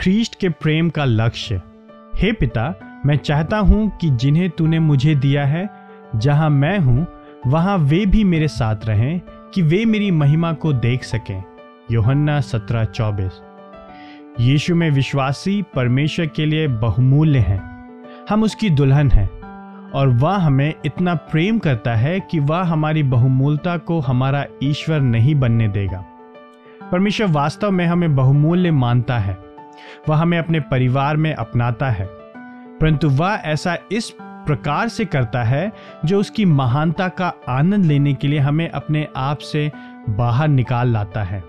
ख्रीस्ट के प्रेम का लक्ष्य। हे पिता, मैं चाहता हूँ कि जिन्हें तूने मुझे दिया है, जहाँ मैं हूँ, वहाँ वे भी मेरे साथ रहें कि वे मेरी महिमा को देख सकें। योहन्ना सत्रह चौबीस। यीशु में विश्वासी परमेश्वर के लिए बहुमूल्य हैं। हम उसकी दुल्हन हैं और वह हमें इतना प्रेम करता है कि वह हमारी बहुमूलता को हमारा ईश्वर नहीं बनने देगा। परमेश्वर वास्तव में हमें बहुमूल्य मानता है। वह हमें अपने परिवार में अपनाता है। परंतु वह ऐसा इस प्रकार से करता है जो उसकी महानता का आनंद लेने के लिए हमें अपने आप से बाहर निकाल लाता है।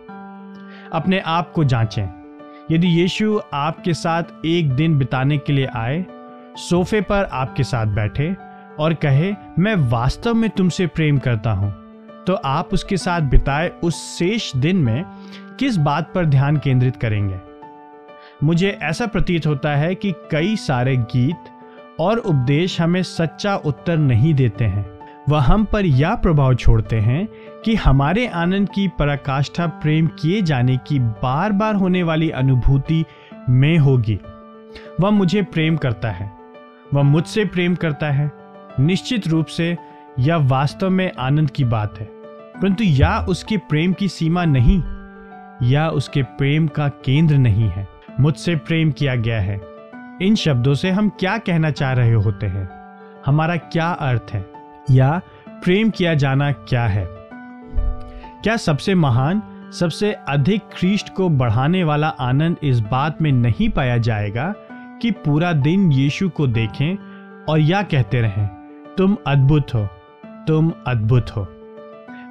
अपने आप को जांचें। यदि यीशु आपके साथ एक दिन बिताने के लिए आए, सोफे पर आपके साथ बैठे और कहे, मैं वास्तव में तुमसे प्रेम करता हूँ तो आप उसके साथ बिताए उस शेष दिन में किस बात पर ध्यान केंद्रित करेंगे? मुझे ऐसा प्रतीत होता है कि कई सारे गीत और उपदेश हमें सच्चा उत्तर नहीं देते हैं। वह हम पर यह प्रभाव छोड़ते हैं कि हमारे आनंद की पराकाष्ठा प्रेम किए जाने की बार बार होने वाली अनुभूति में होगी। वह मुझे प्रेम करता है। वह मुझसे प्रेम करता है। निश्चित रूप से यह वास्तव में आनंद की बात है। परंतु यह उसके प्रेम की सीमा नहीं, या उसके प्रेम का केंद्र नहीं है। मुझसे प्रेम किया गया है। इन शब्दों से हम क्या कहना चाह रहे होते हैं? हमारा क्या अर्थ है? या प्रेम किया जाना क्या है? क्या सबसे महान, सबसे अधिक ख्रीष्ट को बढ़ाने वाला आनंद इस बात में नहीं पाया जाएगा कि पूरा दिन यीशु को देखें और या कहते रहें, तुम अद्भुत हो, तुम अद्भुत हो।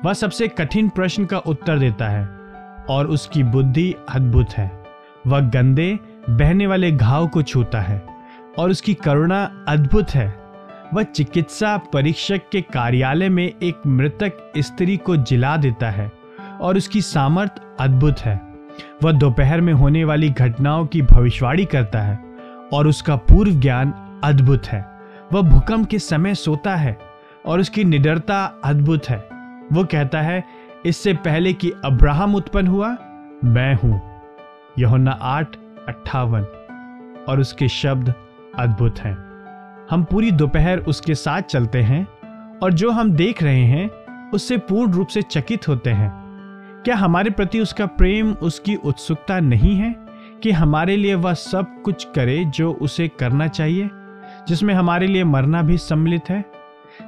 वह सबसे कठिन प्रश्न का उत्तर देता है और उसकी बुद्धि अद्भुत है। वह गंदे, बहने वाले घाव को छूता है और उसकी करुणा अद्भुत है। वह चिकित्सा परीक्षक के कार्यालय में एक मृतक स्त्री को जिला देता है और उसकी सामर्थ अद्भुत है। वह दोपहर में होने वाली घटनाओं की भविष्यवाणी करता है और उसका पूर्व ज्ञान अद्भुत है। वह भूकंप के समय सोता है और उसकी निडरता अद्भुत है। वो कहता है, इससे पहले कि अब्राहम उत्पन्न हुआ, मैं हूँ। यहोन्ना आठ, अट्ठावन, और उसके शब्द अद्भुत हैं हम पूरी दोपहर उसके साथ चलते हैं, और जो हम देख रहे हैं, उससे पूर्ण रूप से चकित होते हैं क्या हमारे प्रति उसका प्रेम, उसकी उत्सुकता नहीं है कि हमारे लिए वह सब कुछ करे जो उसे करना चाहिए, जिसमें हमारे लिए मरना भी सम्मिलित है,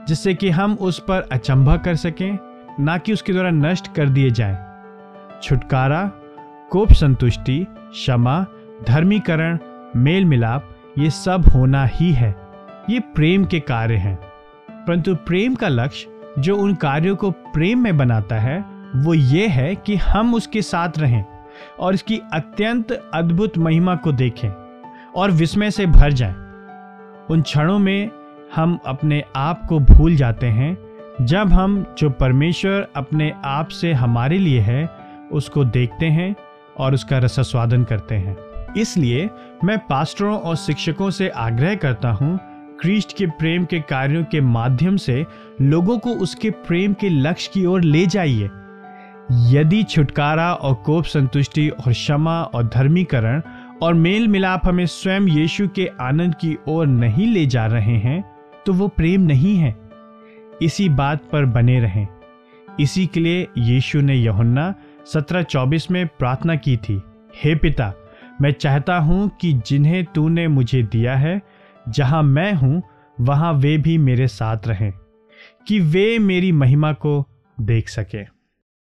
जिससे कि हम उस पर अचंभा कर सकें, ना कि उसके द्वारा नष्ट कर दिए जाएँ। छुटकारा कोप संतुष्टि, क्षमा, धर्मीकरण मेल मिलाप ये सब होना ही है ये प्रेम के कार्य हैं परंतु प्रेम का लक्ष्य जो उन कार्यों को प्रेम में बनाता है, वो ये है कि हम उसके साथ रहें और इसकी अत्यंत अद्भुत महिमा को देखें और विस्मय से भर जाएँ। उन क्षणों में हम अपने आप को भूल जाते हैं, जब हम जो परमेश्वर अपने आप से हमारे लिए है, उसको देखते हैं और उसका रसास्वादन करते हैं। इसलिए मैं पास्टरों और शिक्षकों से आग्रह करता हूँ, क्रिस्ट के प्रेम के कार्यों के माध्यम से लोगों को उसके प्रेम के लक्ष्य की ओर ले जाइए। यदि छुटकारा और कोप संतुष्टि और क्षमा और धर्मीकरण और मेल मिलाप हमें स्वयं यीशु के आनंद की ओर नहीं ले जा रहे हैं तो वो प्रेम नहीं है। इसी बात पर बने रहें। इसी के लिए यीशु ने यहुन्ना सत्रह चौबीस में प्रार्थना की थी, हे पिता, मैं चाहता हूँ कि जिन्हें तूने मुझे दिया है, जहाँ मैं हूँ, वहाँ वे भी मेरे साथ रहें, कि वे मेरी महिमा को देख सके।